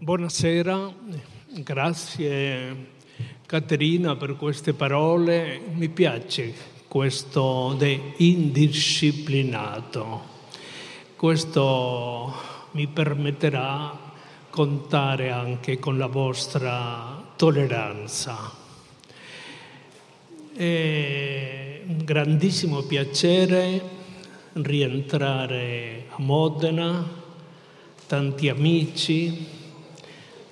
Buonasera, grazie Caterina per queste parole. Mi piace questo di indisciplinato. Questo mi permetterà contare anche con la vostra tolleranza. È un grandissimo piacere rientrare a Modena, tanti amici,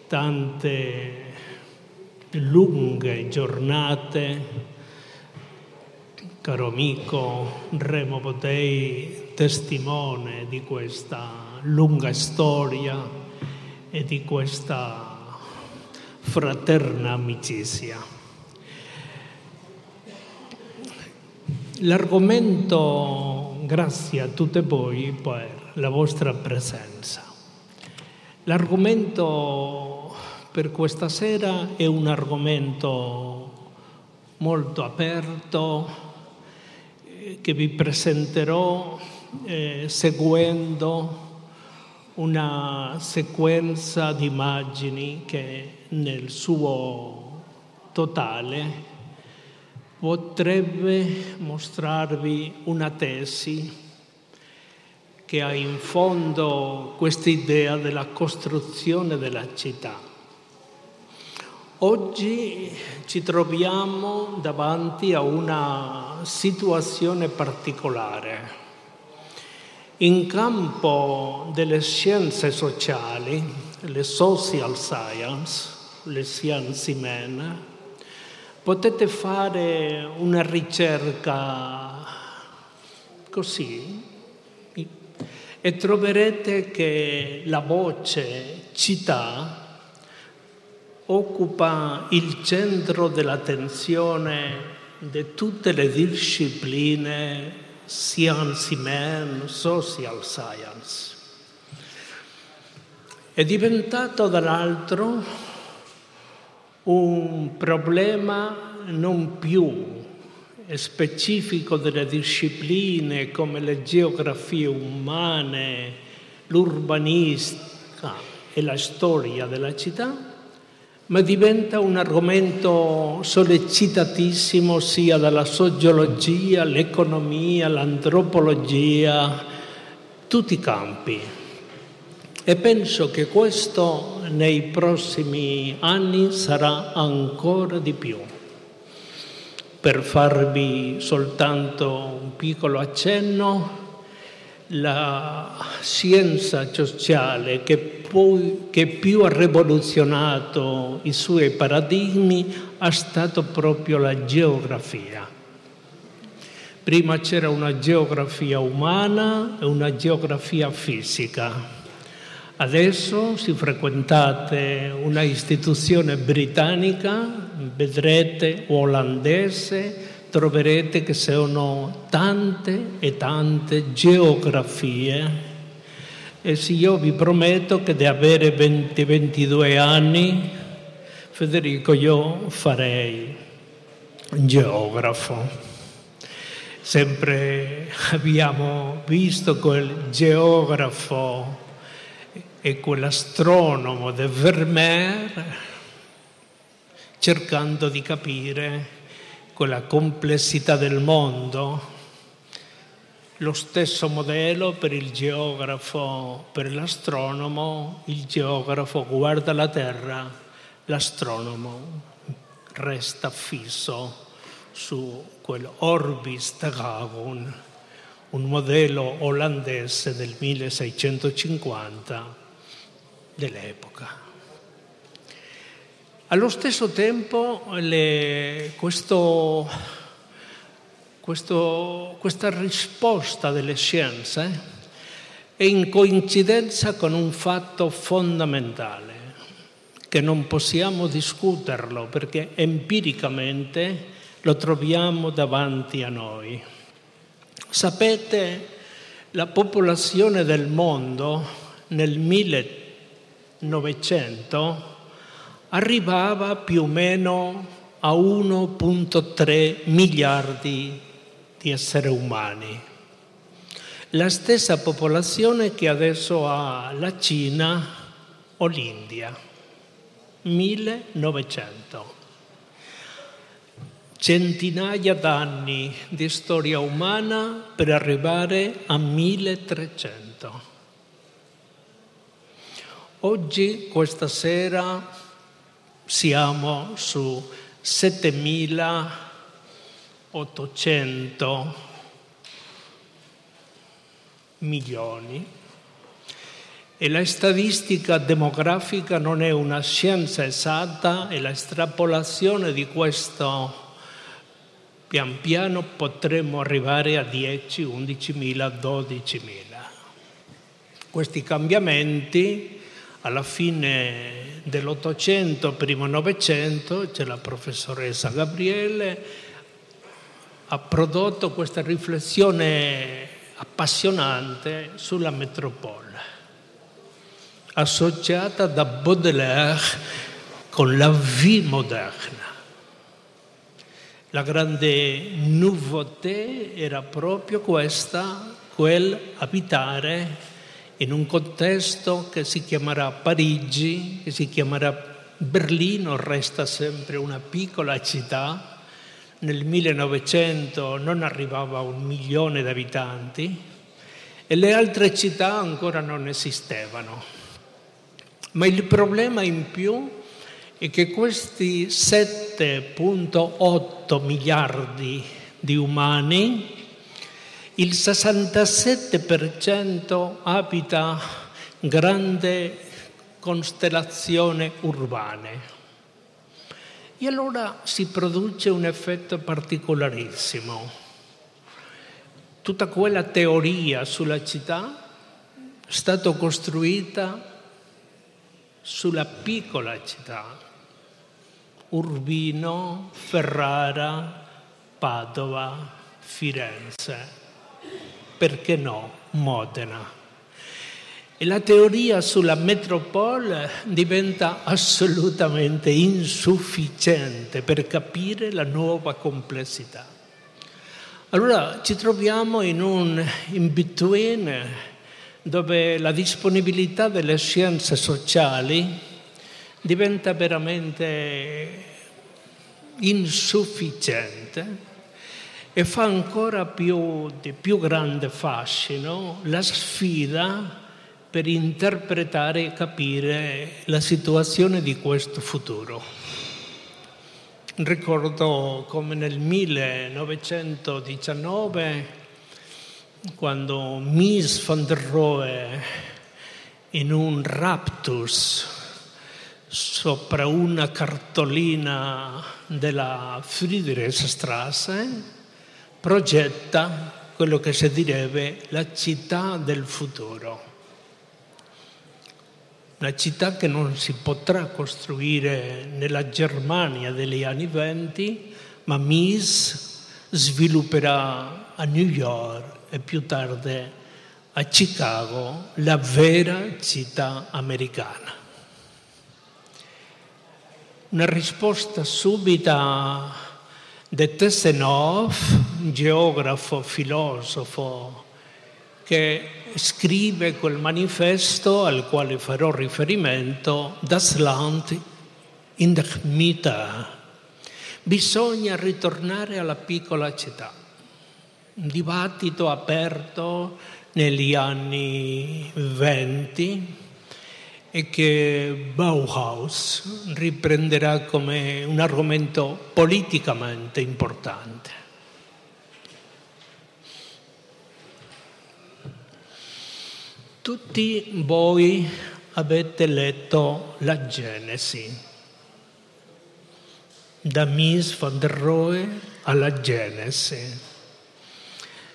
tante lunghe giornate. Caro amico Remo Botei, testimone di questa lunga storia e di questa fraterna amicizia. L'argomento, grazie a tutte voi per la vostra presenza. L'argomento per questa sera è un argomento molto aperto eh, che vi presenterò eh, seguendo una sequenza di immagini che nel suo totale potrebbe mostrarvi una tesi che ha in fondo questa idea della costruzione della città Oggi ci troviamo davanti a una situazione particolare. In campo delle scienze sociali, le social science, le scienze umane, potete fare una ricerca così e troverete che la voce città occupa il centro dell'attenzione di tutte le discipline science humaine, social science. È diventato dall'altro un problema non più specifico delle discipline come le geografie umane, l'urbanistica e la storia della città, ma diventa un argomento sollecitatissimo sia dalla sociologia, l'economia, l'antropologia, tutti i campi. E penso che questo nei prossimi anni sarà ancora di più. Per farvi soltanto un piccolo accenno, la scienza sociale che, poi, che più ha rivoluzionato i suoi paradigmi è stata proprio la geografia. Prima c'era una geografia umana e una geografia fisica. Adesso, se frequentate una istituzione britannica, vedrete olandese, troverete che sono tante e tante geografie e se io vi prometto che di avere 20-22 anni, Federico, io farei geografo. Sempre abbiamo visto quel geografo e quell'astronomo de Vermeer cercando di capire con la complessità del mondo, lo stesso modello per il geografo, per l'astronomo, il geografo guarda la Terra, l'astronomo resta fisso su quell'Orbis Dragon, un modello olandese del 1650 dell'epoca. Allo stesso tempo le, questo, questo, questa risposta delle scienze è in coincidenza con un fatto fondamentale che non possiamo discuterlo perché empiricamente lo troviamo davanti a noi. Sapete, la popolazione del mondo nel 1900 arrivava più o meno a 1.3 miliardi di esseri umani. La stessa popolazione che adesso ha la Cina o l'India. 1900. Centinaia d'anni di storia umana per arrivare a 1300. Oggi, questa sera, siamo su 7800 milioni e la statistica demografica non è una scienza esatta e la estrapolazione di questo pian piano potremmo arrivare a 10, 11 mila, 12 mila. Questi cambiamenti alla fine dell'Ottocento, primo Novecento, c'è la professoressa Gabriele, ha prodotto questa riflessione appassionante sulla metropole associata da Baudelaire con la vie moderne. La grande nouveauté era proprio questa, quel abitare in un contesto che si chiamerà Parigi, che si chiamerà Berlino, resta sempre una piccola città. Nel 1900 non arrivava a un milione di abitanti e le altre città ancora non esistevano. Ma il problema in più è che questi 7.8 miliardi di umani, il 67% abita grande costellazione urbane. E allora si produce un effetto particolarissimo. Tutta quella teoria sulla città è stata costruita sulla piccola città, Urbino, Ferrara, Padova, Firenze, perché no, Modena. E la teoria sulla metropole diventa assolutamente insufficiente per capire la nuova complessità. Allora ci troviamo in un in-between dove la disponibilità delle scienze sociali diventa veramente insufficiente e fa ancora più, di più grande fascino la sfida per interpretare e capire la situazione di questo futuro. Ricordo come nel 1919 quando Mies van der Rohe in un raptus sopra una cartolina della Friedrichstrasse progetta quello che si direbbe la città del futuro. Una città che non si potrà costruire nella Germania degli anni venti, ma Mies svilupperà a New York e più tardi a Chicago, la vera città americana. Una risposta subita di Tessenov, geografo, filosofo, che scrive quel manifesto al quale farò riferimento, Das Land in der Mitte. Bisogna ritornare alla piccola città un dibattito aperto negli anni venti e che Bauhaus riprenderà come un argomento politicamente importante. Tutti voi avete letto la Genesi, da Mies van der Rohe alla Genesi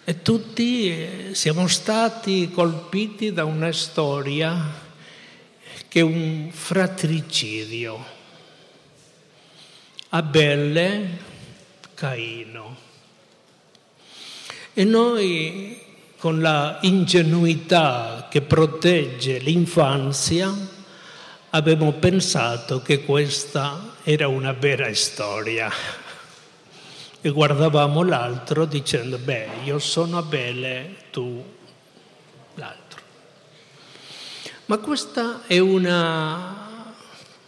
e tutti eh, siamo stati colpiti da una storia che un fratricidio. Abele, Caino. E noi, con la ingenuità che protegge l'infanzia, abbiamo pensato che questa era una vera storia e guardavamo l'altro dicendo, beh, io sono Abele, tu l'altro. Ma questa è una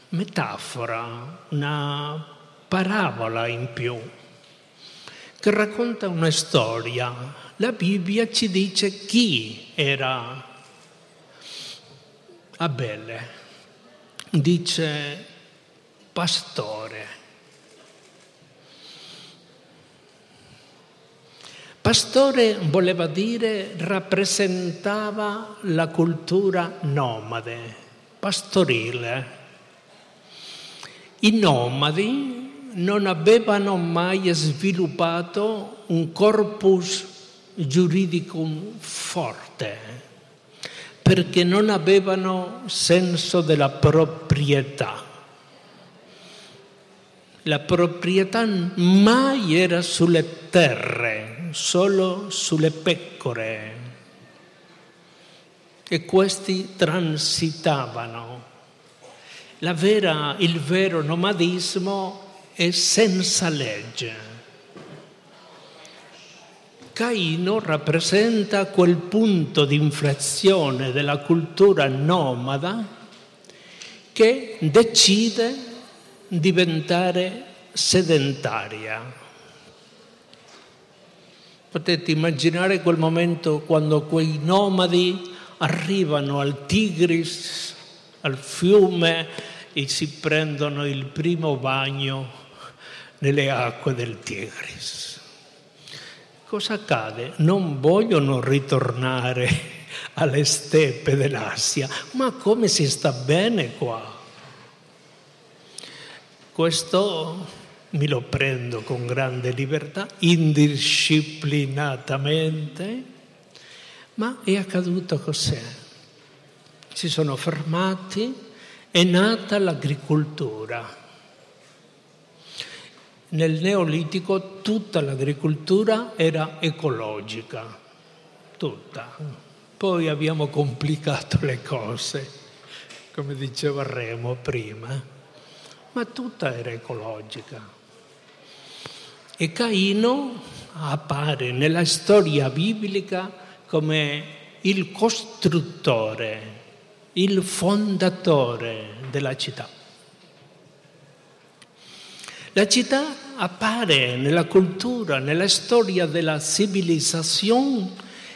metafora, una parabola in più, che racconta una storia. La Bibbia ci dice chi era Abele. Dice pastore. Pastore voleva dire rappresentava la cultura nomade, pastorile. I nomadi non avevano mai sviluppato un corpus giuridico forte perché non avevano senso della proprietà. La proprietà mai era sulle terre, solo sulle pecore e questi transitavano. Vera, il vero nomadismo è senza legge. Caino rappresenta quel punto di inflezione della cultura nomada che decide diventare sedentaria. Potete immaginare quel momento quando quei nomadi arrivano al Tigris, al fiume e si prendono il primo bagno nelle acque del Tigris. Cosa accade? Non vogliono ritornare alle steppe dell'Asia, ma come si sta bene qua? Questo mi lo prendo con grande libertà, indisciplinatamente, ma è accaduto così. Si sono fermati, è nata l'agricoltura. Nel Neolitico tutta l'agricoltura era ecologica, tutta. Poi abbiamo complicato le cose, come diceva Remo prima, ma tutta era ecologica. E Caino appare nella storia biblica come il costruttore, il fondatore della città. La città appare nella cultura, nella storia della civilizzazione,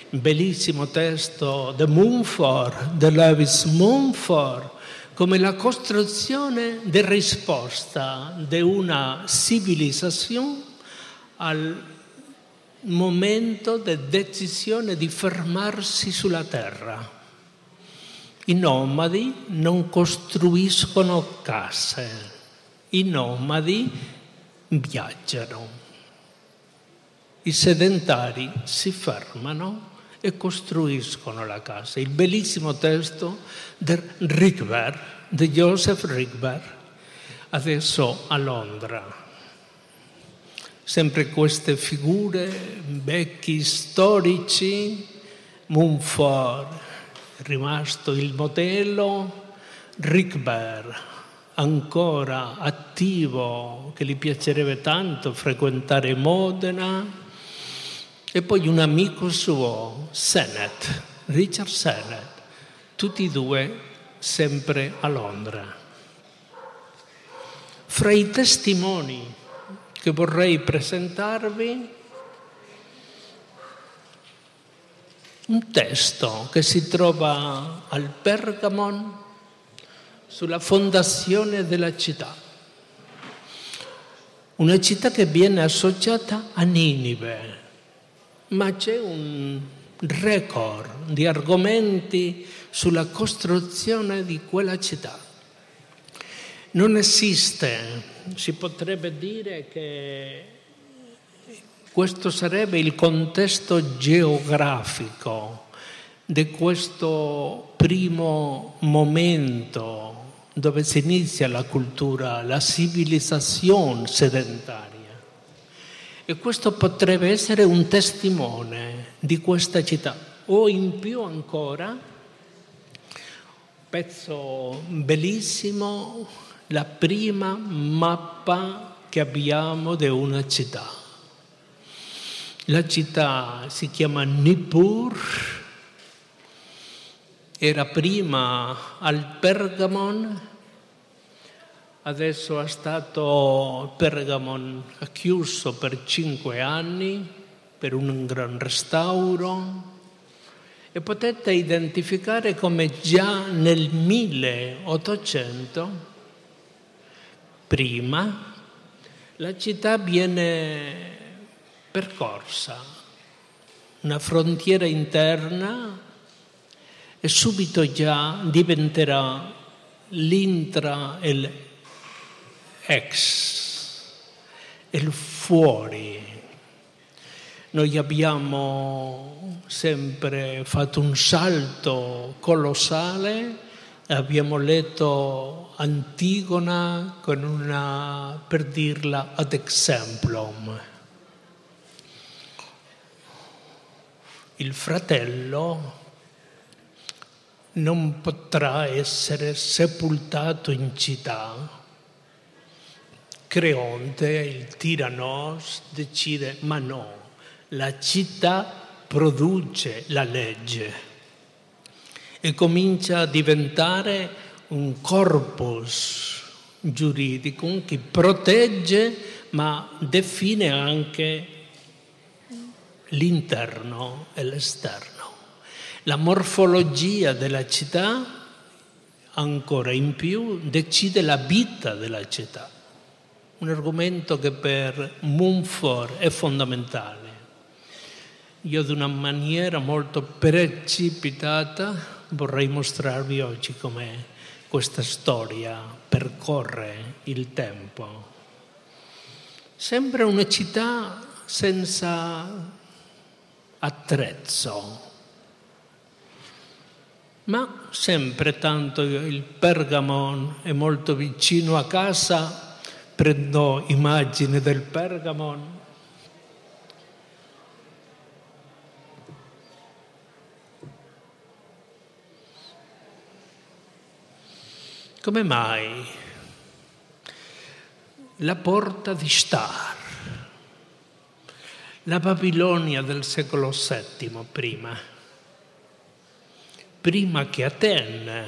bellissimo testo di Mumford, di Lewis Mumford, come la costruzione di risposta di una civilizzazione al momento di decisione di fermarsi sulla terra. I nomadi non costruiscono case, i nomadi viaggiano. I sedentari si fermano e costruiscono la casa. Il bellissimo testo di Rickberg, di Joseph Rickberg, adesso a Londra sempre queste figure, vecchi storici, Mumford, rimasto il modello, Rickberg, ancora attivo, che gli piacerebbe tanto frequentare Modena, e poi un amico suo, Sennett, Richard Sennett, tutti e due sempre a Londra. Fra i testimoni che vorrei presentarvi un testo che si trova al Pergamon sulla fondazione della città. Una città che viene associata a Ninive, ma c'è un record di argomenti sulla costruzione di quella città. Non esiste si potrebbe dire che questo sarebbe il contesto geografico di questo primo momento dove si inizia la cultura, la civilizzazione sedentaria. E questo potrebbe essere un testimone di questa città. O in più ancora, pezzo bellissimo la prima mappa che abbiamo di una città. La città si chiama Nippur era prima al Pergamon, adesso è stato Pergamon chiuso per cinque anni per un gran restauro e potete identificare come già nel 1800, prima, la città viene percorsa, una frontiera interna e subito già diventerà l'intra e l'ex, il fuori. Noi abbiamo sempre fatto un salto colossale, abbiamo letto Antigona con una, per dirla ad exemplum. Il fratello non potrà essere sepoltato in città. Creonte, il tiranos, decide, ma no, la città produce la legge e comincia a diventare un corpus giuridico che protegge ma define anche l'interno e l'esterno. La morfologia della città, ancora in più, decide la vita della città. Un argomento che per Mumford è fondamentale. Io di una maniera molto precipitata vorrei mostrarvi oggi come questa storia percorre il tempo. Sembra una città senza attrezzo, ma sempre tanto il Pergamon è molto vicino a casa, prendo immagini del Pergamon Come mai? La porta di Star, la Babilonia del secolo VII prima, prima che Atene,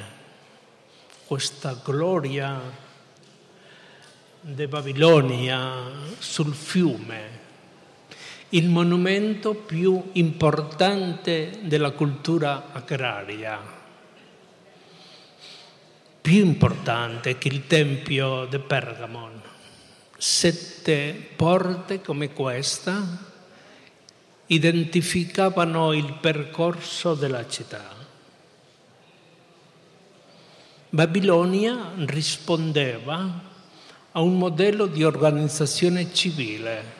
questa gloria di Babilonia sul fiume, il monumento più importante della cultura agraria più importante che il Tempio di Pergamon. Sette porte come questa identificavano il percorso della città. Babilonia rispondeva a un modello di organizzazione civile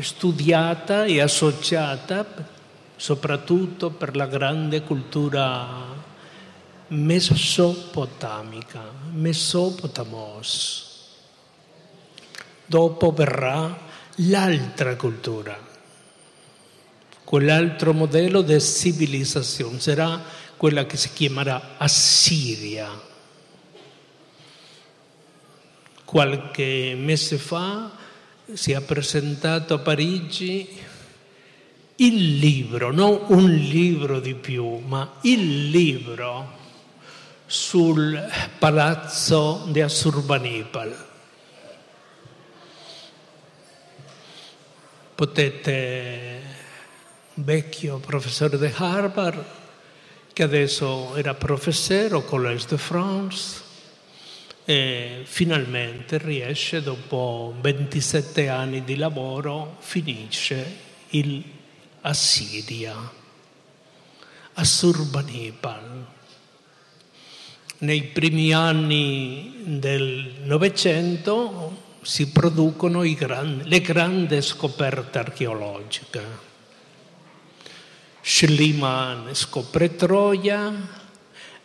studiata e associata soprattutto per la grande cultura mesopotamica, Mesopotamos. Dopo verrà l'altra cultura, quell'altro modello di civilizzazione sarà quella che si chiamerà Assiria. Qualche mese fa si è presentato a Parigi il libro, non un libro di più, ma il libro sul palazzo di Assurbanipal. Potete, vecchio professore di Harvard, che adesso era professore al Collège de France, e finalmente riesce, dopo 27 anni di lavoro, finisce il Assiria, Assurbanipal nei primi anni del Novecento si producono grandi, le grandi scoperte archeologiche. Schliemann scopre Troia,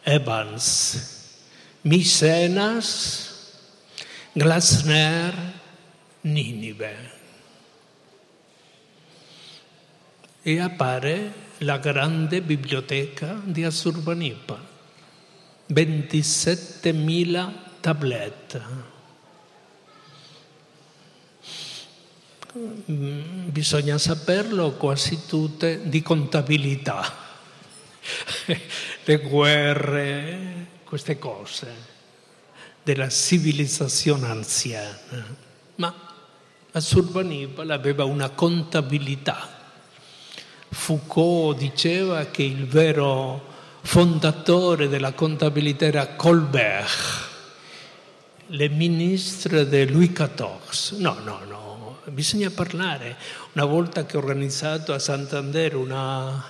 Evans, Micenas, Glasner, Ninive. E appare la grande biblioteca di Assurbanipal 27.000 tablette. Bisogna saperlo quasi tutte di contabilità. le guerre, queste cose della civilizzazione anziana. Ma Assurbanipal aveva una contabilità. Foucault diceva che il vero fondatore della contabilità era Colbert, le ministre di Louis XIV. No, no, no, bisogna parlare. Una volta che ho organizzato a Santander un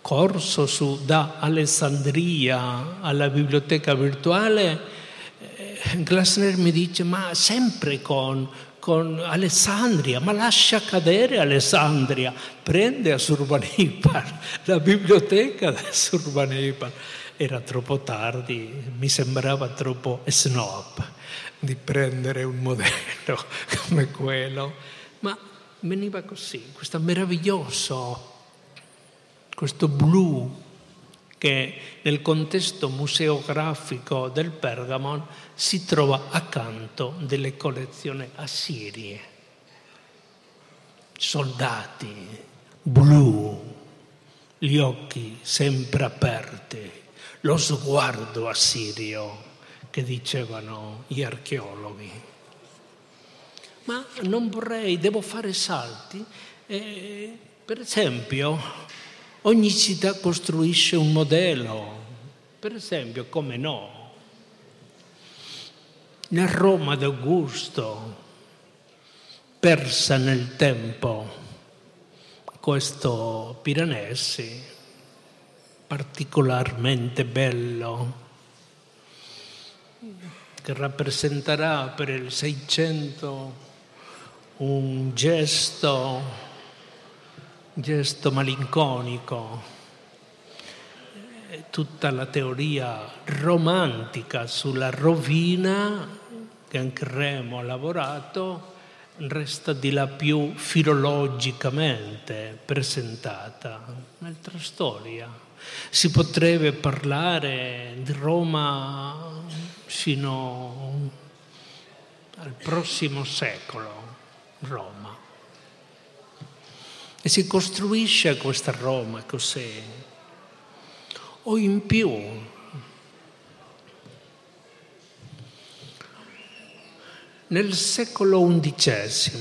corso su, da Alessandria alla biblioteca virtuale, eh, Glassner mi dice, ma sempre con con Alessandria, ma lascia cadere Alessandria, prende a Surbanipal, la biblioteca di Surbanipal. Era troppo tardi, mi sembrava troppo snob di prendere un modello come quello, ma veniva così, questo meraviglioso, questo blu che nel contesto museografico del Pergamon si trova accanto delle collezioni assirie. Soldati blu, gli occhi sempre aperti, lo sguardo assirio che dicevano gli archeologhi. Ma non vorrei, devo fare salti. Eh, per esempio, Ogni città costruisce un modello, per esempio, come no? La Roma d'Augusto, persa nel tempo, questo Piranesi, particolarmente bello, che rappresenterà per il Seicento un gesto gesto malinconico, tutta la teoria romantica sulla rovina che anche Remo ha lavorato resta di là più filologicamente presentata, un'altra storia. Si potrebbe parlare di Roma fino al prossimo secolo, Roma. E si costruisce questa Roma così. O in più, nel secolo XI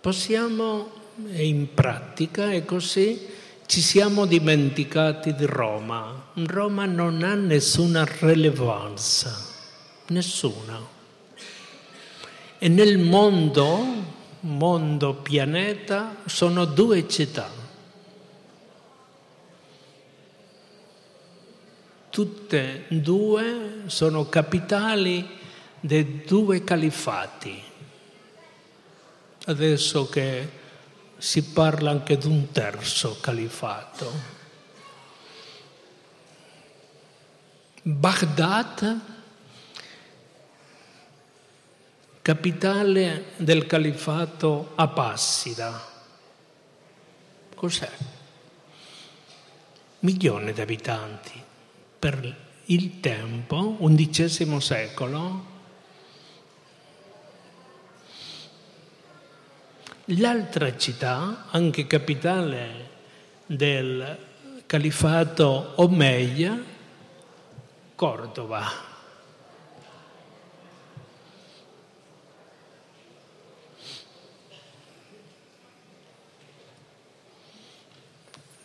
possiamo, in pratica è così, ci siamo dimenticati di Roma. Roma non ha nessuna rilevanza, nessuna. E nel mondo mondo, pianeta, sono due città. Tutte e due sono capitali dei due califati. Adesso che si parla anche di un terzo califato. Baghdad capitale del califato Abbassida. Cos'è? Milione di abitanti. Per il tempo, undicesimo secolo, l'altra città, anche capitale del califato Omeia, Cordova.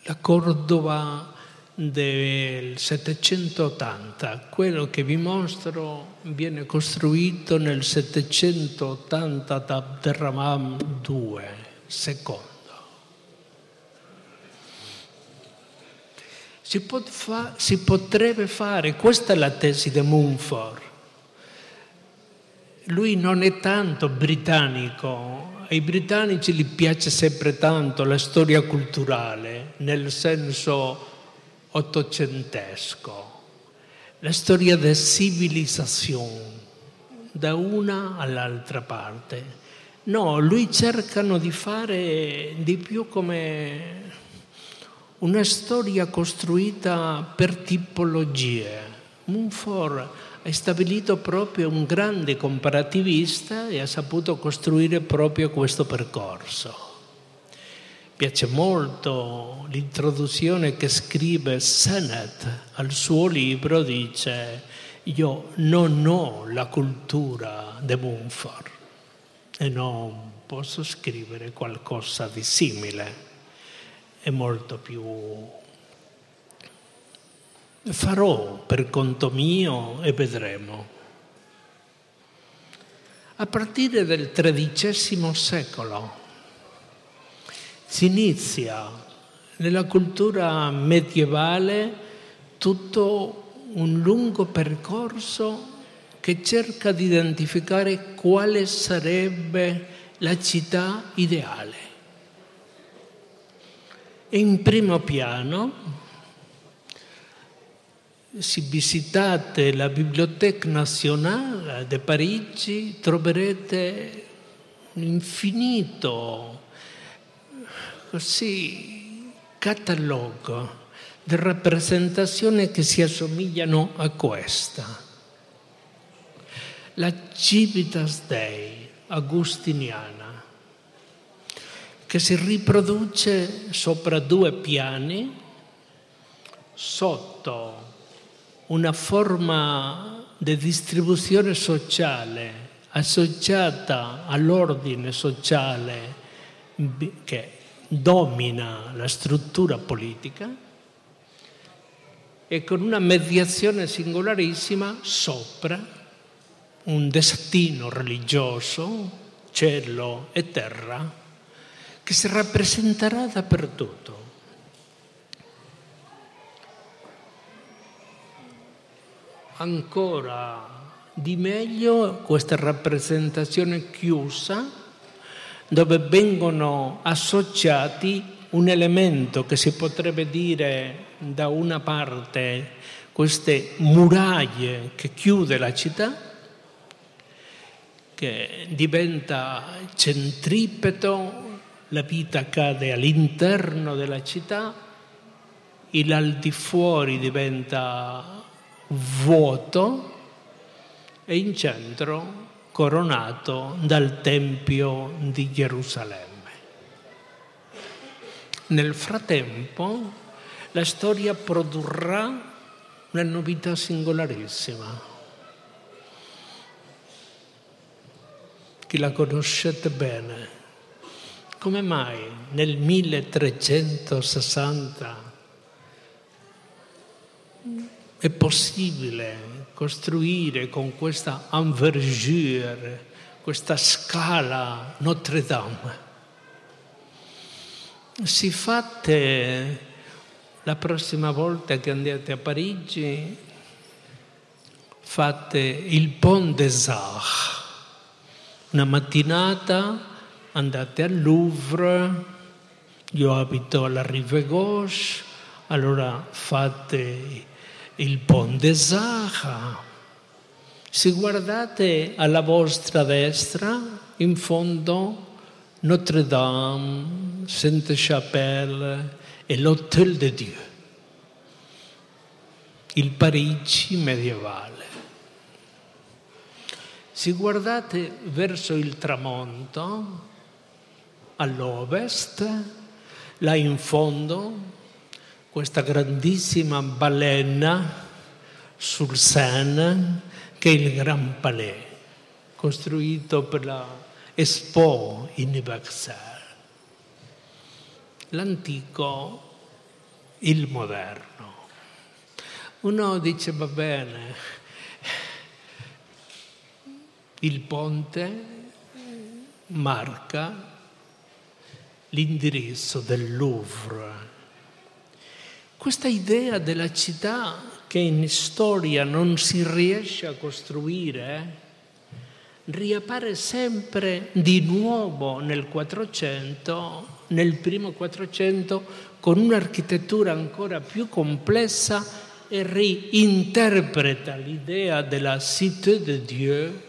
La Cordova del 780, quello che vi mostro viene costruito nel 780 da Abderrahman II, secondo. Si, pot fa, si potrebbe fare, questa è la tesi di Mumford, lui non è tanto britannico, ai britannici gli piace sempre tanto la storia culturale nel senso ottocentesco, la storia della civilizzazione da una all'altra parte. No, lui cercano di fare di più come una storia costruita per tipologie. Mumford è stabilito proprio un grande comparativista e ha saputo costruire proprio questo percorso. piace molto l'introduzione che scrive Sennett al suo libro, dice io non ho la cultura di Mumford e non posso scrivere qualcosa di simile, è molto più... Farò per conto mio e vedremo. A partire del XIII secolo si inizia nella cultura medievale tutto un lungo percorso che cerca di identificare quale sarebbe la città ideale. E in primo piano, se visitate la Bibliothèque Nationale di Parigi, troverete un infinito così catalogo di rappresentazioni che si assomigliano a questa. La Civitas Dei agustiniana, che si riproduce sopra due piani, sotto una forma di distribuzione sociale associata all'ordine sociale che domina la struttura politica e con una mediazione singolarissima sopra un destino religioso, cielo e terra, che si rappresenterà dappertutto. Ancora di meglio questa rappresentazione chiusa dove vengono associati un elemento che si potrebbe dire da una parte queste muraglie che chiude la città che diventa centripeto, la vita cade all'interno della città, il al di fuori diventa vuoto e in centro coronato dal Tempio di Gerusalemme. Nel frattempo la storia produrrà una novità singolarissima che la conoscete bene. Come mai nel 1360 è possibile costruire con questa envergure, questa scala Notre Dame? Si fate la prossima volta che andate a Parigi, fate il Pont des Arts una mattinata andate al Louvre, io abito alla Rive Gauche, allora fate il Pont des Arts. Se guardate alla vostra destra, in fondo Notre Dame, Sainte-Chapelle e l'Hôtel de Dieu, il Parigi medievale. Se guardate verso il tramonto, all'ovest, là in fondo, questa grandissima balena sul Seine, che è il Grand Palais, costruito per la Expo Universelle. L'antico, il moderno. Uno dice va bene, il ponte marca l'indirizzo del Louvre. Questa idea della città che in storia non si riesce a costruire riappare sempre di nuovo nel 400, nel primo 400, con un'architettura ancora più complessa e reinterpreta l'idea della Cité de Dieu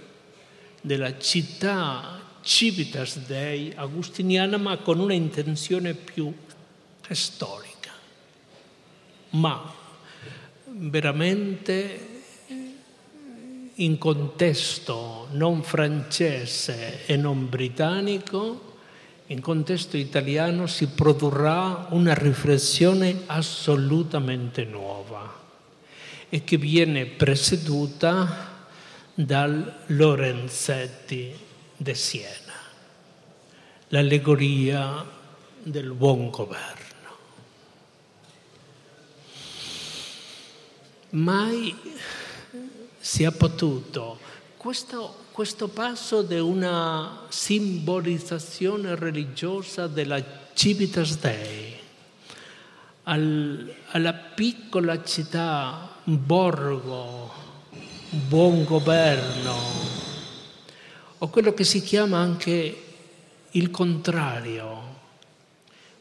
della città Civitas Dei agustiniana, ma con una intenzione più storica. Ma veramente in contesto non francese e non britannico in contesto italiano si produrrà una riflessione assolutamente nuova e che viene presieduta dal Lorenzetti de Siena, l'allegoria del buon governo. Mai si è potuto. Questo, questo passo di una simbolizzazione religiosa della Civitas Dei al, alla piccola città, borgo, buon governo, o quello che si chiama anche il contrario,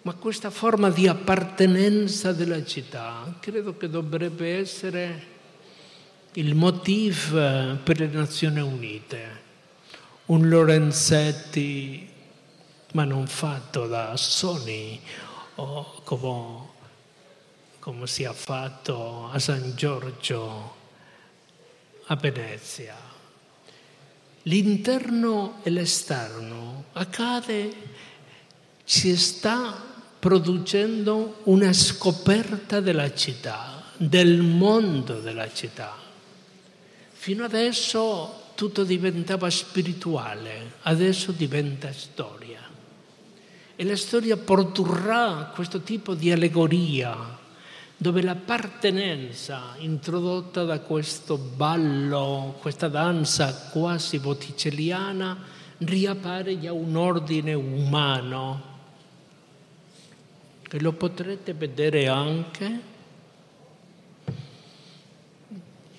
ma questa forma di appartenenza della città credo che dovrebbe essere il motivo per le Nazioni Unite. Un Lorenzetti, ma non fatto da Sony o come, come si è fatto a San Giorgio a Venezia. L'interno e l'esterno accade, si sta producendo una scoperta della città, del mondo della città. Fino adesso tutto diventava spirituale, adesso diventa storia. E la storia produrrà questo tipo di allegoria, dove l'appartenenza introdotta da questo ballo, questa danza quasi botticelliana, riappare già un ordine umano e lo potrete vedere anche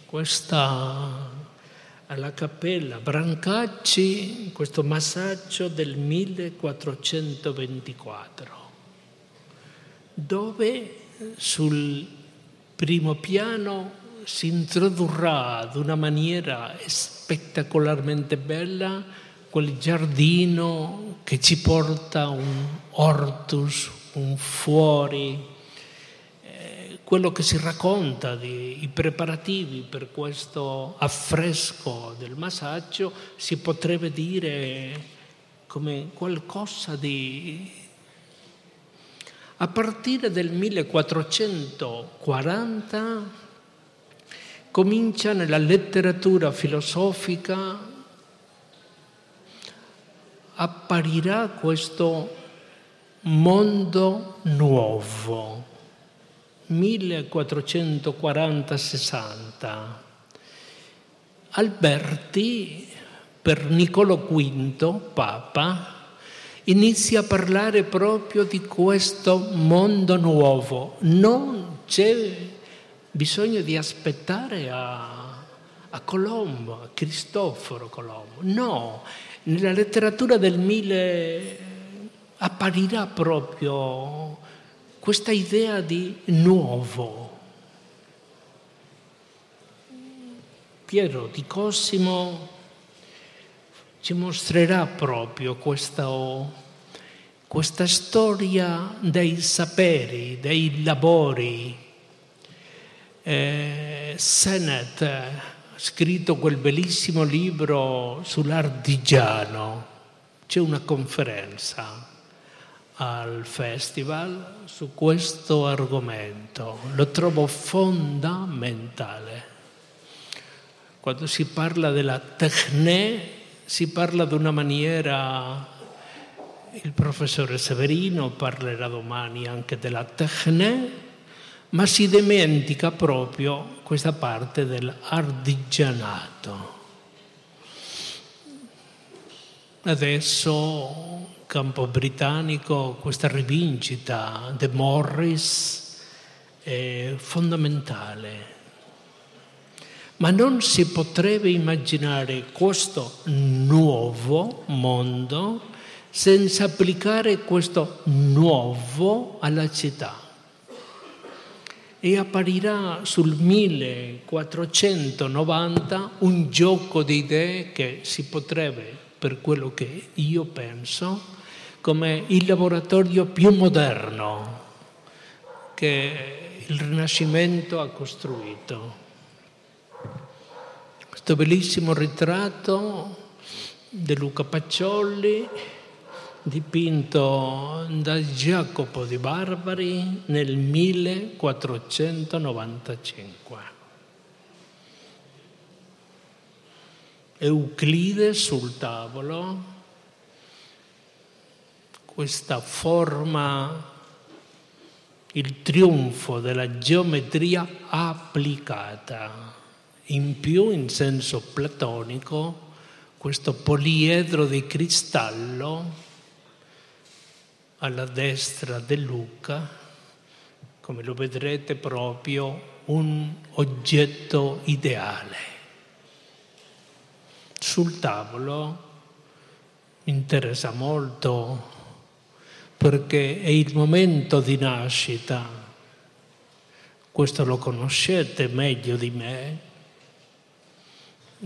questa alla cappella Brancacci, questo massaggio del 1424, dove sul primo piano si introdurrà ad una maniera spettacolarmente bella quel giardino che ci porta un ortus, un fuori, eh, quello che si racconta dei preparativi per questo affresco del massaggio si potrebbe dire come qualcosa di... A partire del 1440 comincia nella letteratura filosofica apparirà questo mondo nuovo, 1440-60. Alberti, per Niccolò V, Papa, inizia a parlare proprio di questo mondo nuovo. Non c'è bisogno di aspettare a, a Colombo, a Cristoforo Colombo. No, nella letteratura del 1000 apparirà proprio questa idea di nuovo. Piero di Cosimo ci mostrerà proprio questa, questa storia dei saperi, dei lavori. Eh, Senet ha scritto quel bellissimo libro sull'artigiano, c'è una conferenza al festival su questo argomento. Lo trovo fondamentale. Quando si parla della tecne, si parla di una maniera, il professore Severino parlerà domani anche della tecne, ma si dimentica proprio questa parte dell'artigianato. Adesso campo britannico questa rivincita di Morris è fondamentale. Ma non si potrebbe immaginare questo nuovo mondo senza applicare questo nuovo alla città. E apparirà sul 1490 un gioco di idee che si potrebbe, per quello che io penso, come il laboratorio più moderno che il Rinascimento ha costruito. Questo bellissimo ritratto di Luca Pacciolli dipinto da Jacopo di Barbari nel 1495. Euclide sul tavolo, questa forma, il trionfo della geometria applicata, in più in senso platonico, questo poliedro di cristallo alla destra di Luca, come lo vedrete proprio, un oggetto ideale. Sul tavolo mi interessa molto perché è il momento di nascita, questo lo conoscete meglio di me,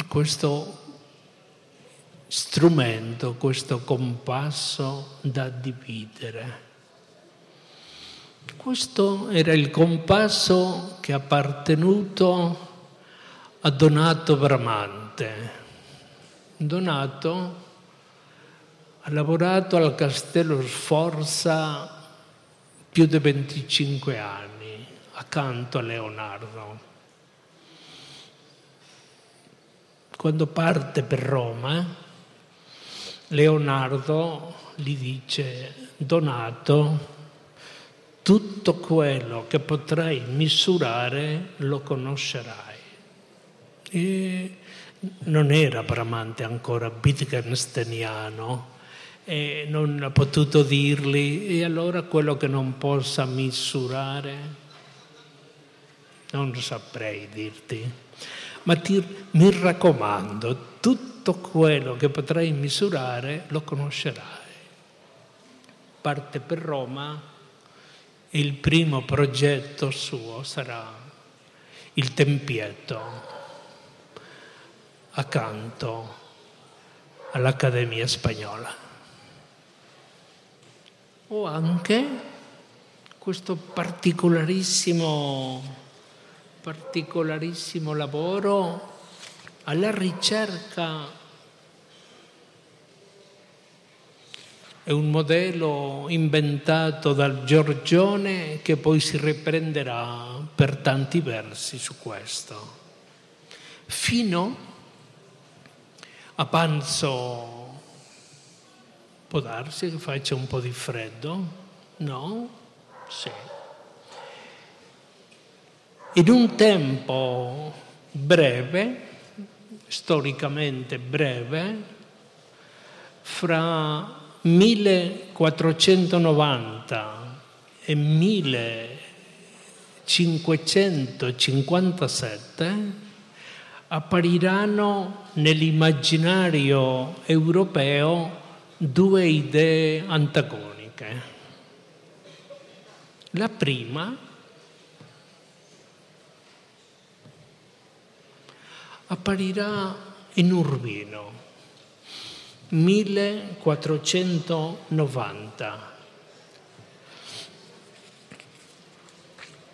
questo strumento, questo compasso da dividere. Questo era il compasso che è appartenuto a Donato Bramante. Donato ha lavorato al Castello Sforza più di 25 anni accanto a Leonardo. Quando parte per Roma, Leonardo gli dice, Donato, tutto quello che potrai misurare lo conoscerai. E non era Bramante ancora Wittgensteiniano e non ha potuto dirgli e allora quello che non possa misurare non saprei dirti ma ti, mi raccomando tutto quello che potrai misurare lo conoscerai parte per Roma il primo progetto suo sarà il tempietto accanto all'Accademia Spagnola. O anche questo particolarissimo, particolarissimo lavoro alla ricerca. È un modello inventato dal Giorgione che poi si riprenderà per tanti versi su questo, fino a Panzo può darsi che faccia un po' di freddo? No? Sì. In un tempo breve, storicamente breve, fra 1490 e 1557 appariranno nell'immaginario europeo due idee antagoniche. La prima apparirà in Urbino, 1490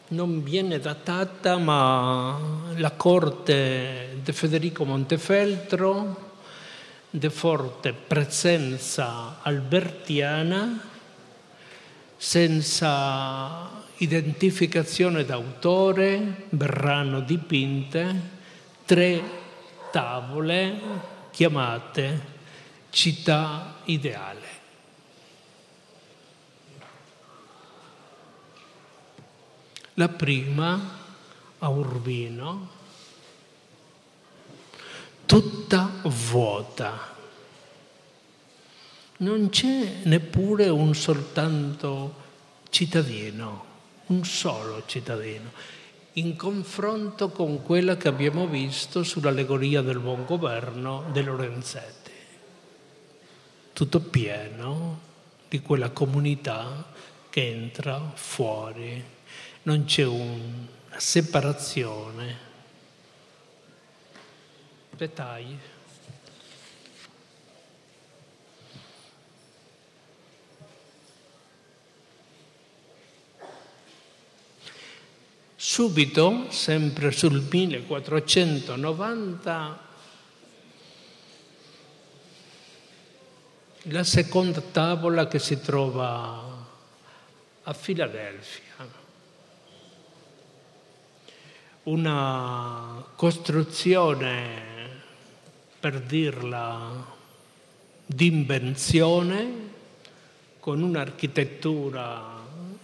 non viene datata, ma la corte di Federico Montefeltro, di forte presenza albertiana, senza identificazione d'autore, verranno dipinte tre tavole chiamate città ideale. La prima a Urbino, tutta vuota. Non c'è neppure un soltanto cittadino, un solo cittadino, in confronto con quella che abbiamo visto sull'allegoria del buon governo di Lorenzetti. Tutto pieno di quella comunità che entra fuori non c'è una separazione. Dettagli. Subito, sempre sul 1490, la seconda tavola che si trova a Filadelfia. Una costruzione, per dirla, d'invenzione, con un'architettura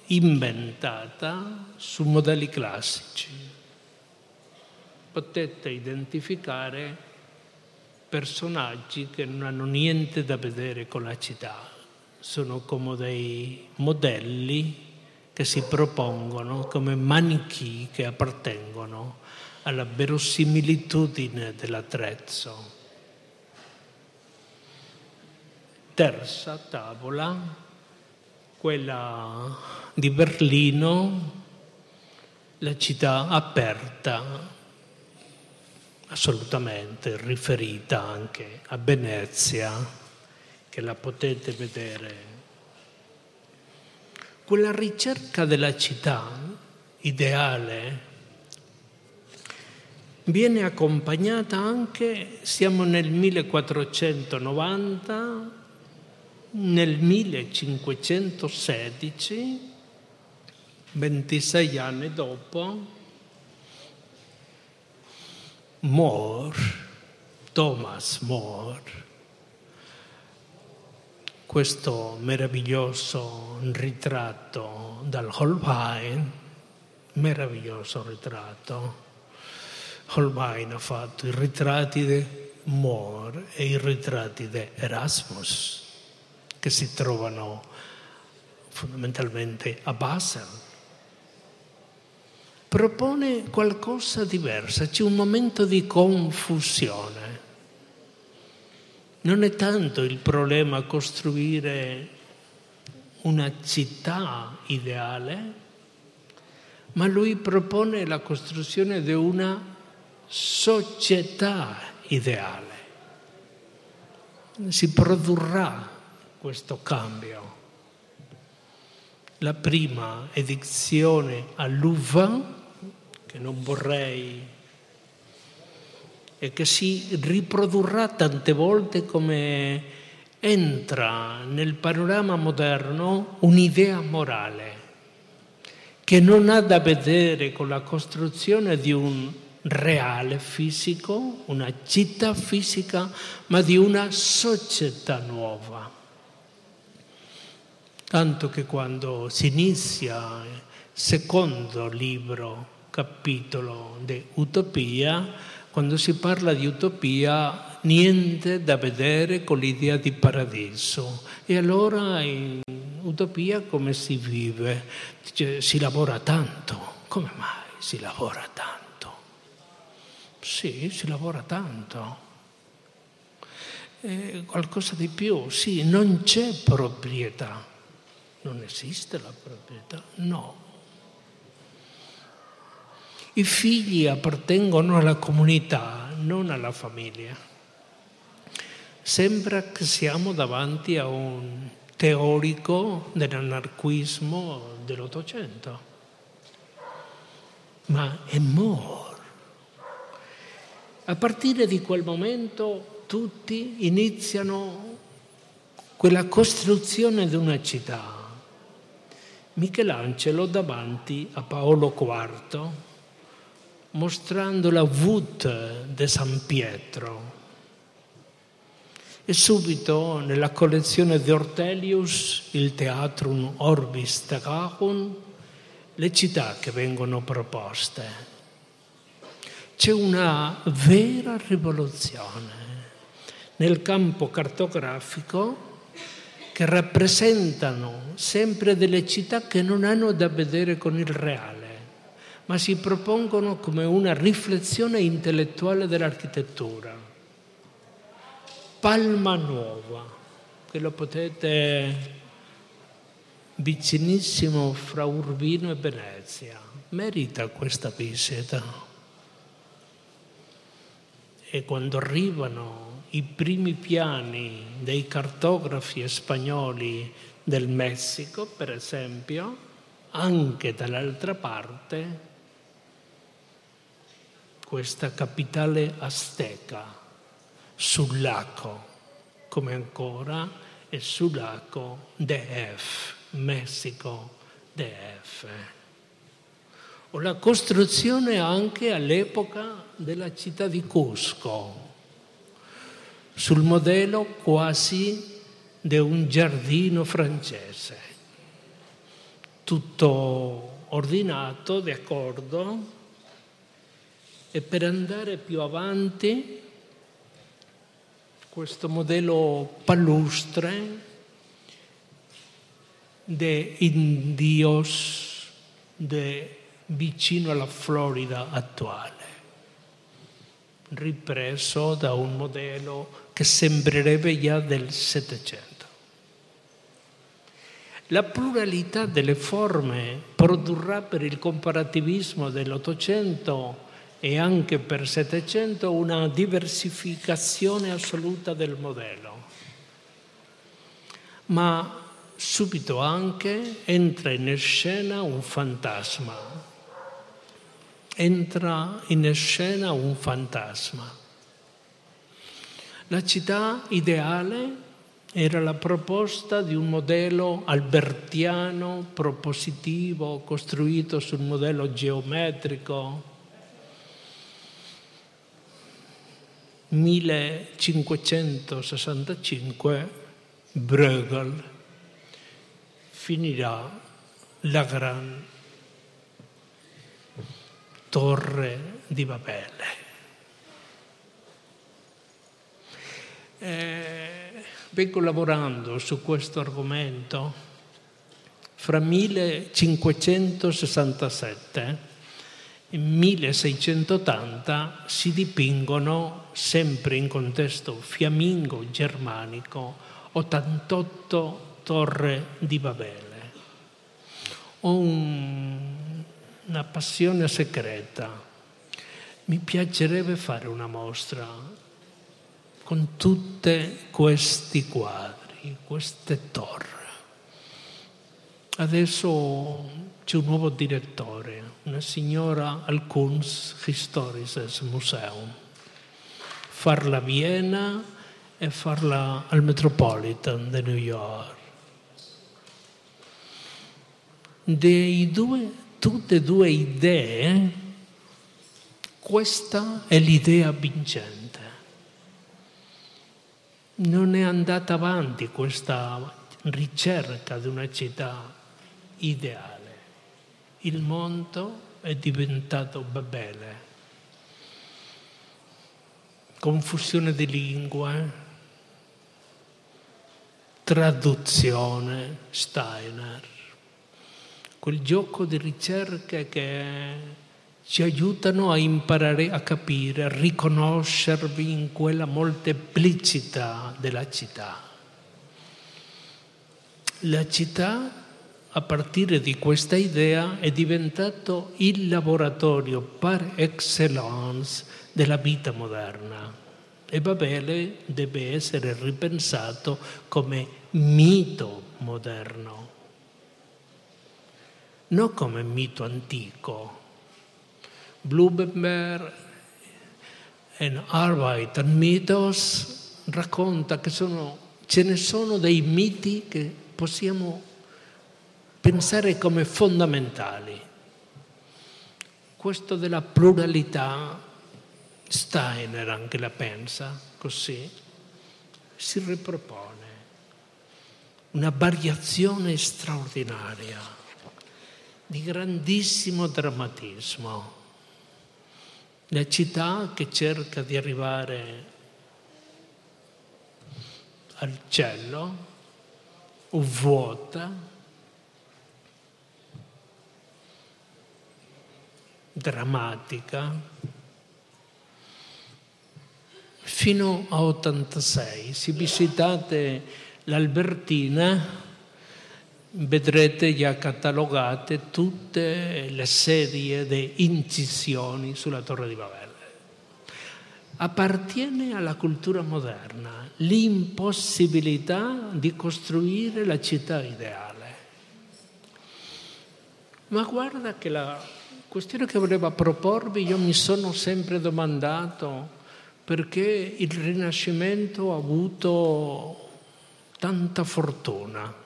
inventata su modelli classici. Potete identificare personaggi che non hanno niente da vedere con la città, sono come dei modelli che si propongono come manichi che appartengono alla verosimilitudine dell'attrezzo. Terza tavola, quella di Berlino, la città aperta assolutamente riferita anche a Venezia, che la potete vedere. Quella ricerca della città ideale viene accompagnata anche, siamo nel 1490, nel 1516, 26 anni dopo, More, Thomas More, questo meraviglioso ritratto dal Holbein, meraviglioso ritratto. Holbein ha fatto i ritratti di More e i ritratti di Erasmus, che si trovano fondamentalmente a Basel propone qualcosa di diverso, c'è un momento di confusione. Non è tanto il problema costruire una città ideale, ma lui propone la costruzione di una società ideale. Si produrrà questo cambio. La prima edizione a Louvain che non vorrei e che si riprodurrà tante volte come entra nel panorama moderno un'idea morale che non ha da vedere con la costruzione di un reale fisico, una città fisica, ma di una società nuova. Tanto che quando si inizia il secondo libro capitolo di Utopia, quando si parla di utopia niente da vedere con l'idea di paradiso. E allora in utopia come si vive? Dice, si lavora tanto. Come mai si lavora tanto? Sì, si lavora tanto. E qualcosa di più, sì, non c'è proprietà. Non esiste la proprietà? No, i figli appartengono alla comunità, non alla famiglia. Sembra che siamo davanti a un teorico dell'anarquismo dell'Ottocento, ma è Moore. A partire di quel momento tutti iniziano quella costruzione di una città. Michelangelo davanti a Paolo IV mostrando la voûte di San Pietro. E subito nella collezione di Ortelius, il Teatrum Orbis Terrarum, le città che vengono proposte. C'è una vera rivoluzione nel campo cartografico che rappresentano sempre delle città che non hanno da vedere con il reale ma si propongono come una riflessione intellettuale dell'architettura. Palma Nuova, che lo potete vicinissimo fra Urbino e Venezia, merita questa visita. E quando arrivano i primi piani dei cartografi spagnoli del Messico, per esempio, anche dall'altra parte questa capitale azteca sul lago, come ancora e Sulaco DF, Messico DF. O la costruzione anche all'epoca della città di Cusco, sul modello quasi di un giardino francese, tutto ordinato, d'accordo, e per andare più avanti questo modello palustre de indios de vicino alla Florida attuale, ripreso da un modello che sembrerebbe già del Settecento. La pluralità delle forme produrrà per il comparativismo dell'Ottocento e anche per Settecento una diversificazione assoluta del modello. Ma subito anche entra in scena un fantasma. Entra in scena un fantasma. La città ideale era la proposta di un modello albertiano, propositivo, costruito sul modello geometrico 1565 Bruegel finirà la gran torre di Babele. Eh, vengo lavorando su questo argomento fra 1567 e 1680 si dipingono sempre in contesto fiammingo germanico 88 torre di Babele. Ho un, una passione segreta. Mi piacerebbe fare una mostra con tutti questi quadri, queste torri. Adesso c'è un nuovo direttore, una signora al Kunsthistorisches Museum. Farla a Vienna e farla al Metropolitan di New York. Due, tutte e due idee, questa è l'idea vincente non è andata avanti questa ricerca di una città ideale. Il mondo è diventato Babele. Confusione di lingue, traduzione, Steiner. Quel gioco di ricerche che ci aiutano a imparare a capire, a riconoscervi in quella molteplicità della città. La città, a partire di questa idea, è diventato il laboratorio par excellence della vita moderna e Babele deve essere ripensato come mito moderno, non come mito antico Blumenberg e and Mythos racconta che sono, ce ne sono dei miti che possiamo pensare come fondamentali. Questo della pluralità, Steiner anche la pensa così, si ripropone una variazione straordinaria di grandissimo drammatismo la città che cerca di arrivare al cielo o vuota, drammatica, fino a 86. Se visitate l'Albertina, vedrete già catalogate tutte le serie di incisioni sulla Torre di Babele. Appartiene alla cultura moderna l'impossibilità di costruire la città ideale. Ma guarda che la questione che volevo proporvi io mi sono sempre domandato perché il Rinascimento ha avuto tanta fortuna?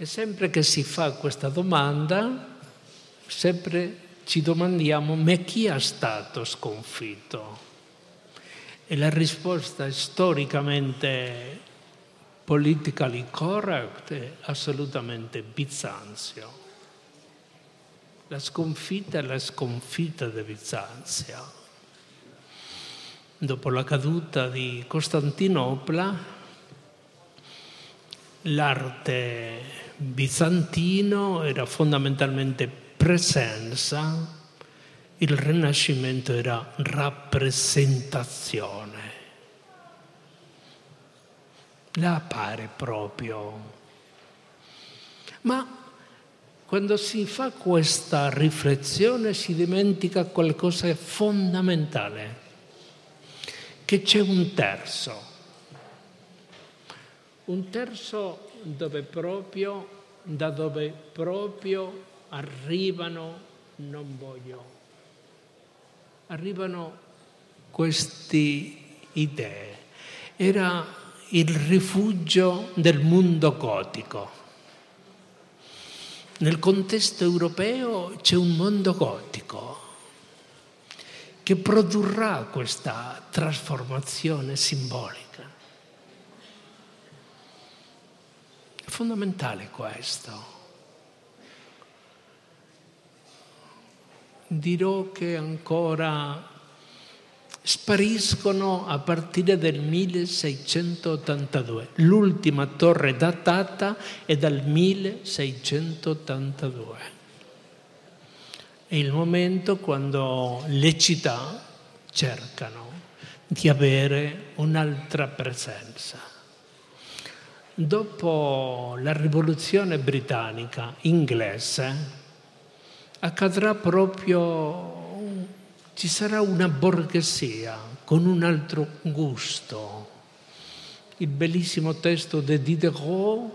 E sempre che si fa questa domanda, sempre ci domandiamo, ma chi è stato sconfitto? E la risposta storicamente politically correct è assolutamente Bisanzio. La sconfitta è la sconfitta di Bisanzio. Dopo la caduta di Costantinopla, l'arte bizantino era fondamentalmente presenza il Rinascimento era rappresentazione. La appare proprio. Ma quando si fa questa riflessione si dimentica qualcosa di fondamentale, che c'è un terzo. Un terzo dove proprio, da dove proprio arrivano, non voglio arrivano queste idee. Era il rifugio del mondo gotico. Nel contesto europeo c'è un mondo gotico che produrrà questa trasformazione simbolica. È fondamentale questo. dirò che ancora spariscono a partire del 1682. L'ultima torre datata è dal 1682. È il momento quando le città cercano di avere un'altra presenza. Dopo la rivoluzione britannica inglese, accadrà proprio, ci sarà una borghesia con un altro gusto. Il bellissimo testo di Diderot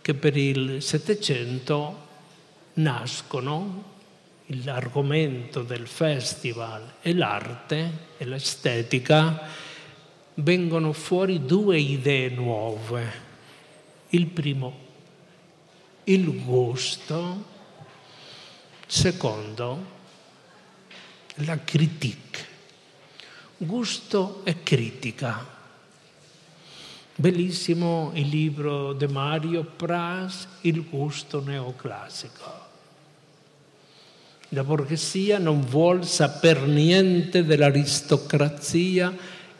che per il Settecento nascono l'argomento del festival e l'arte e l'estetica, vengono fuori due idee nuove. Il primo, il gusto Secondo, la critique. Gusto e critica. Bellissimo il libro di Mario Pras, Il gusto neoclassico. La borghesia non vuol saper niente dell'aristocrazia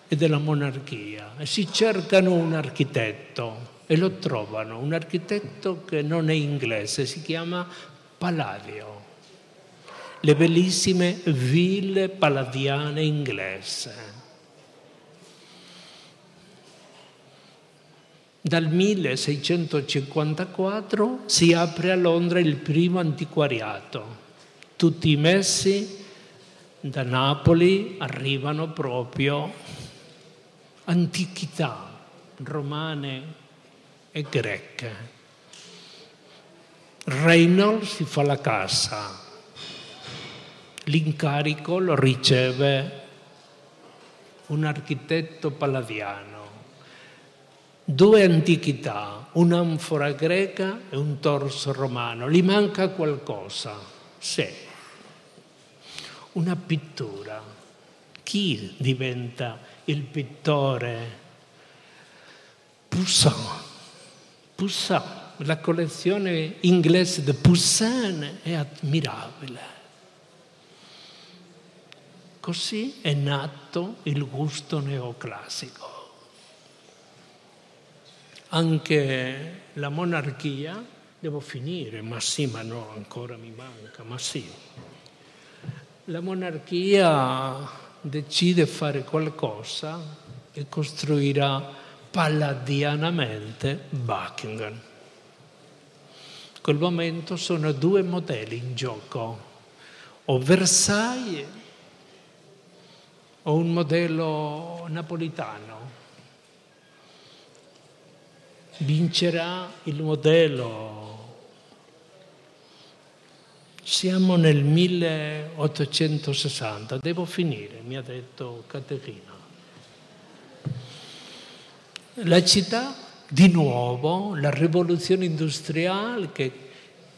e della monarchia e si cercano un architetto e lo trovano, un architetto che non è inglese, si chiama Palladio le bellissime ville palladiane inglesi. Dal 1654 si apre a Londra il primo antiquariato. Tutti i messi da Napoli arrivano proprio antichità romane e greche. Reynolds si fa la cassa, L'incarico lo riceve un architetto palladiano. Due antichità, un'anfora greca e un torso romano. Gli manca qualcosa? Sì. Una pittura. Chi diventa il pittore? Poussin. Poussin. La collezione inglese di Poussin è ammirabile. Così è nato il gusto neoclassico. Anche la monarchia, devo finire, ma sì, ma no, ancora mi manca, ma sì. La monarchia decide fare qualcosa e costruirà palladianamente Buckingham. In quel momento sono due modelli in gioco, o Versailles o un modello napolitano. Vincerà il modello. Siamo nel 1860, devo finire, mi ha detto Caterina. La città, di nuovo, la rivoluzione industriale che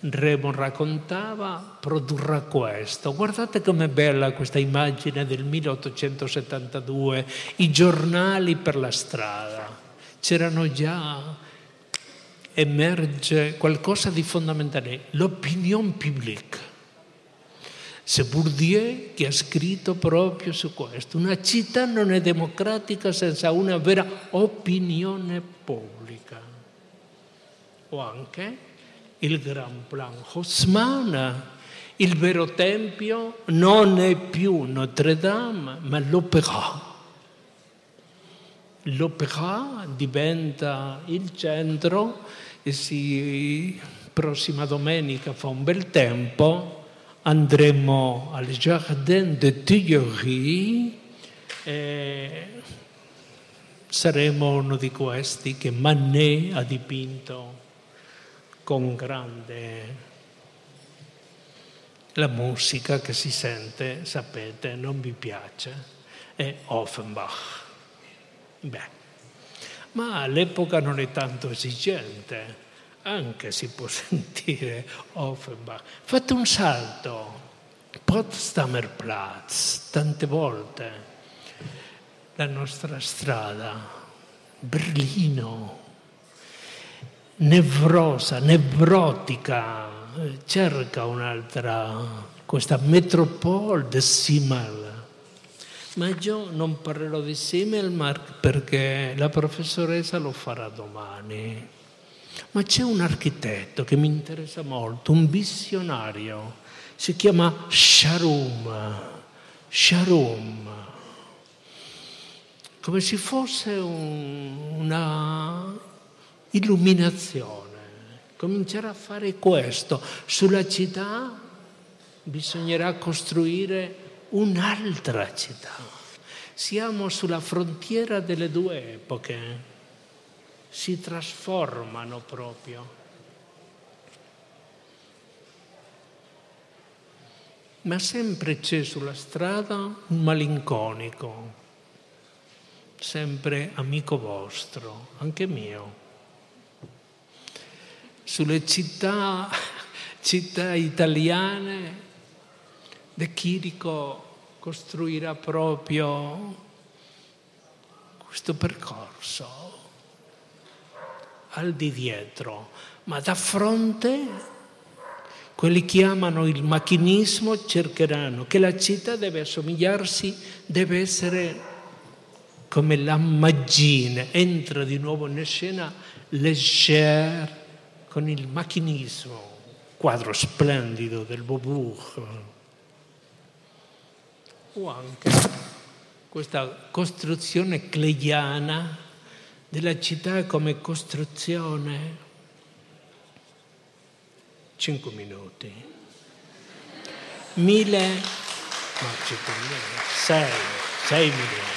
Remo raccontava, produrrà questo. Guardate com'è bella questa immagine del 1872, i giornali per la strada. C'erano già, emerge qualcosa di fondamentale, l'opinione pubblica c'è Bourdieu che ha scritto proprio su questo. Una città non è democratica senza una vera opinione pubblica. O anche il Gran Plan Haussmann, il vero tempio non è più Notre Dame, ma l'Opéra. L'Opéra diventa il centro e si, prossima domenica fa un bel tempo andremo al Jardin de Tuileries e saremo uno di questi che Manet ha dipinto con grande la musica che si sente, sapete, non vi piace, è Offenbach. Beh, ma all'epoca non è tanto esigente anche si può sentire Offenbach. Fate un salto, Potsdamer Platz, tante volte, la nostra strada, Berlino, nevrosa, nevrotica, cerca un'altra, questa metropole di Simmel. Ma io non parlerò di Simmel perché la professoressa lo farà domani. Ma c'è un architetto che mi interessa molto, un visionario, si chiama Sharum. Sharum. Come se fosse un, una illuminazione. Comincerà a fare questo. Sulla città bisognerà costruire un'altra città. Siamo sulla frontiera delle due epoche si trasformano proprio. Ma sempre c'è sulla strada un malinconico, sempre amico vostro, anche mio. Sulle città, città italiane, De Chirico costruirà proprio questo percorso al di dietro, ma da fronte quelli che amano il macchinismo cercheranno che la città deve assomigliarsi, deve essere come la maggina, entra di nuovo in scena leggera con il macchinismo, quadro splendido del Beaubourg, o anche questa costruzione cleiana della città come costruzione. Cinque minuti. Mille, no, cinque minuti, sei, sei minuti.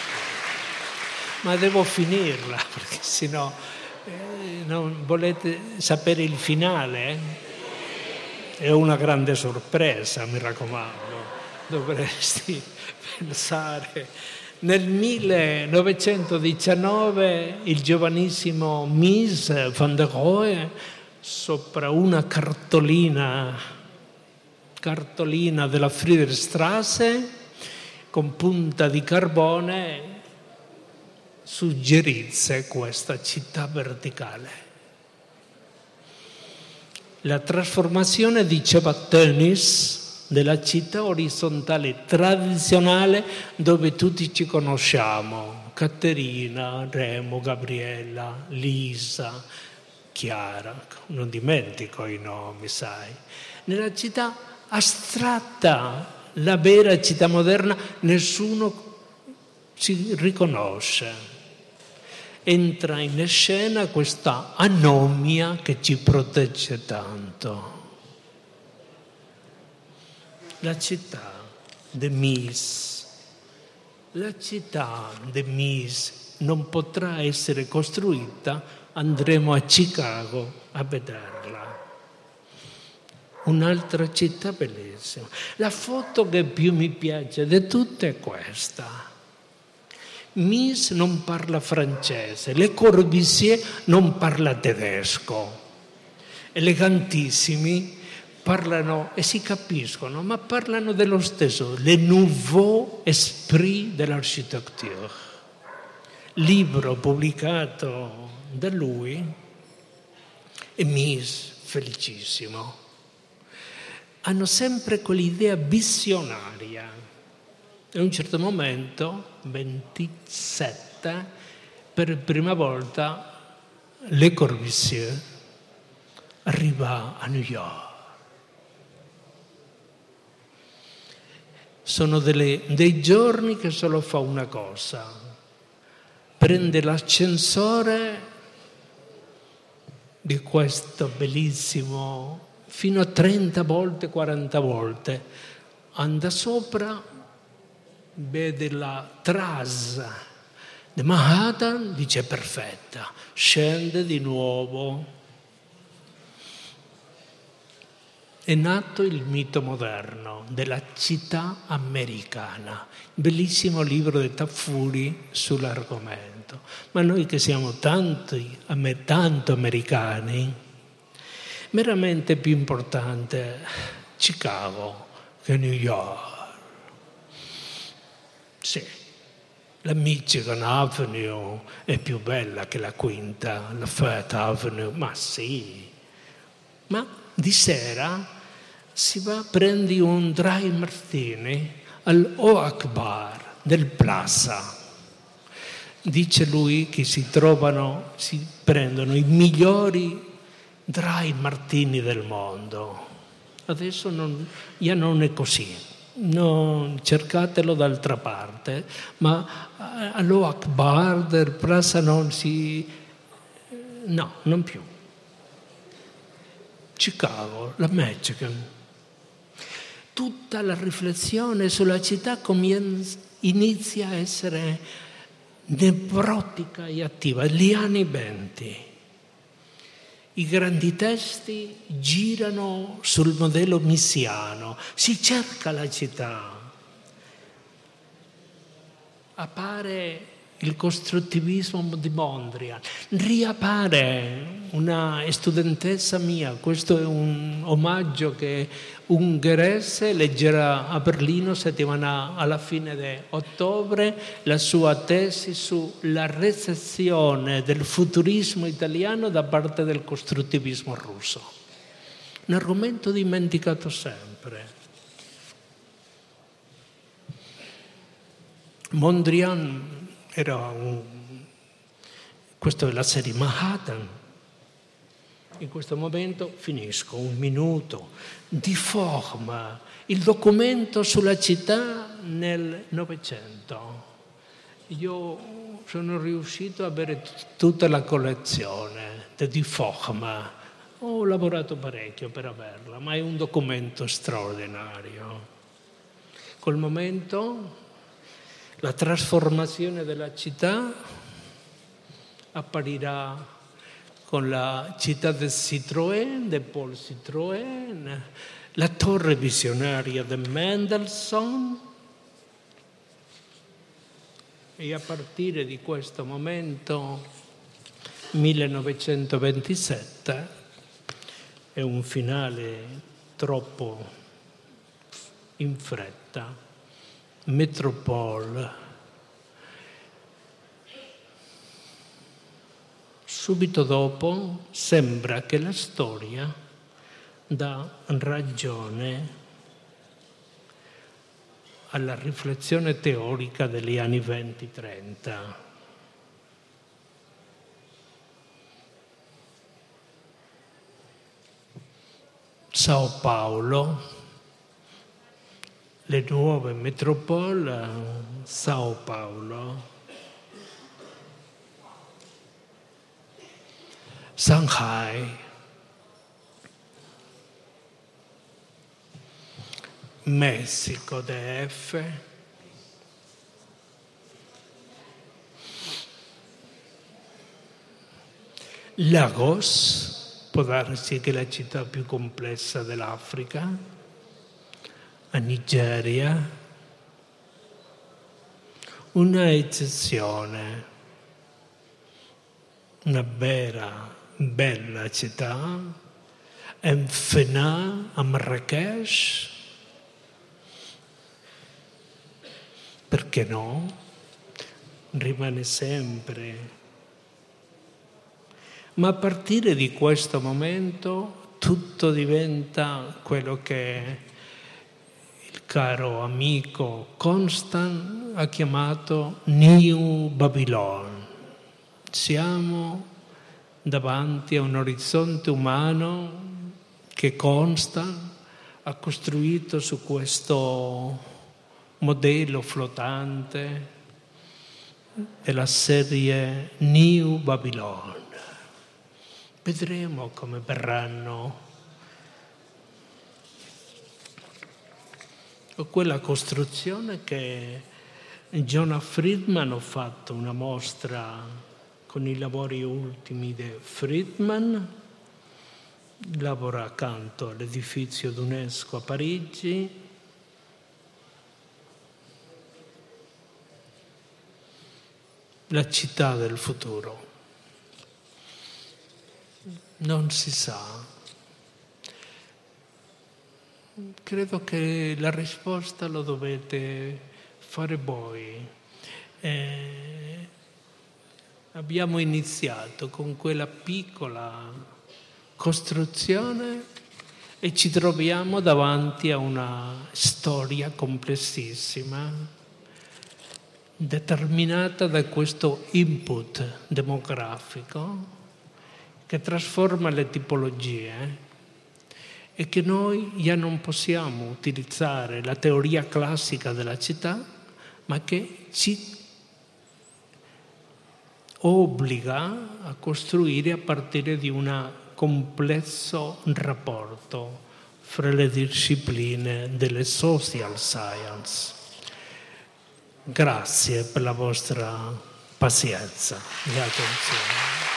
Ma devo finirla perché sennò eh, volete sapere il finale? È una grande sorpresa, mi raccomando. Dovresti pensare nel 1919 il giovanissimo Mies van der Rohe, sopra una cartolina, cartolina della Friedrichstrasse, con punta di carbone, suggerisse questa città verticale. La trasformazione, diceva Tönnies, della città orizzontale tradizionale dove tutti ci conosciamo, Caterina, Remo, Gabriella, Lisa, Chiara, non dimentico i nomi, sai. Nella città astratta, la vera città moderna, nessuno si riconosce. Entra in scena questa anomia che ci protegge tanto la città di Mies. La città di Mies non potrà essere costruita, andremo a Chicago a vederla. Un'altra città bellissima. La foto che più mi piace di tutte è questa. Mies non parla francese, Le Corbusier non parla tedesco. Elegantissimi, parlano e si capiscono, ma parlano dello stesso, le nouveau esprit de l'architecture. Libro pubblicato da lui e Mies, felicissimo. Hanno sempre quell'idea visionaria. E a un certo momento, 27, per prima volta, Le Corbusier arriva a New York sono delle, dei giorni che solo fa una cosa, prende l'ascensore di questo bellissimo, fino a 30 volte, 40 volte, anda sopra, vede la trasa di Manhattan, dice perfetta, scende di nuovo è nato il mito moderno della città americana, bellissimo libro di Taffuri sull'argomento. Ma noi che siamo tanti, tanto americani, veramente più importante Chicago che New York. Sì, la Michigan Avenue è più bella che la quinta, la Fifth Avenue, ma sì. Ma di sera si va, prendi un dry martini al Oak Bar del Plaza. Dice lui che si trovano, si prendono i migliori dry martini del mondo. Adesso non, ya non è così. Non, cercatelo d'altra parte, ma all'Oak Bar del Plaza non si... No, non più. Chicago, la Mexican, tutta la riflessione sulla città inizia a essere nevrotica e attiva, gli anni venti. I grandi testi girano sul modello missiano, si cerca la città. Appare il costruttivismo di Mondrian, riappare una studentessa mia, questo è un omaggio che ungherese leggerà a Berlino settimana alla fine di ottobre la sua tesi sulla recezione del futurismo italiano da parte del costruttivismo russo. Un argomento dimenticato sempre. Mondrian era un... Questa è la serie Manhattan. In questo momento finisco, un minuto, di forma il documento sulla città nel Novecento. Io sono riuscito ad avere tutta la collezione di forma. Ho lavorato parecchio per averla, ma è un documento straordinario. Col momento la trasformazione della città apparirà con la città del Citroën, di Paul Citroën, la torre visionaria di Mendelssohn. E a partire di questo momento 1927 è un finale troppo in fretta Metropole. Subito dopo sembra che la storia dà ragione alla riflessione teorica degli anni 20-30. Sao Paolo le nuove metropole, Sao Paolo, Shanghai, Messico DF, Lagos, può darsi che la città più complessa dell'Africa, a Nigeria, una eccezione, una vera, bella città, Enfena a Marrakesh, perché no? Rimane sempre. Ma a partire di questo momento tutto diventa quello che caro amico Constant ha chiamato New Babylon. Siamo davanti a un orizzonte umano che Constant ha costruito su questo modello flottante della serie New Babylon. Vedremo come verranno quella costruzione che Jonah Friedman ha fatto una mostra con i lavori ultimi di Friedman, lavora accanto all'edificio d'UNESCO a Parigi, la città del futuro? Non si sa. Credo che la risposta lo dovete fare voi. Eh, abbiamo iniziato con quella piccola costruzione e ci troviamo davanti a una storia complessissima determinata da questo input demografico che trasforma le tipologie e che noi già non possiamo utilizzare la teoria classica della città, ma che ci obbliga a costruire a partire di un complesso rapporto fra le discipline delle social science. Grazie per la vostra pazienza e attenzione.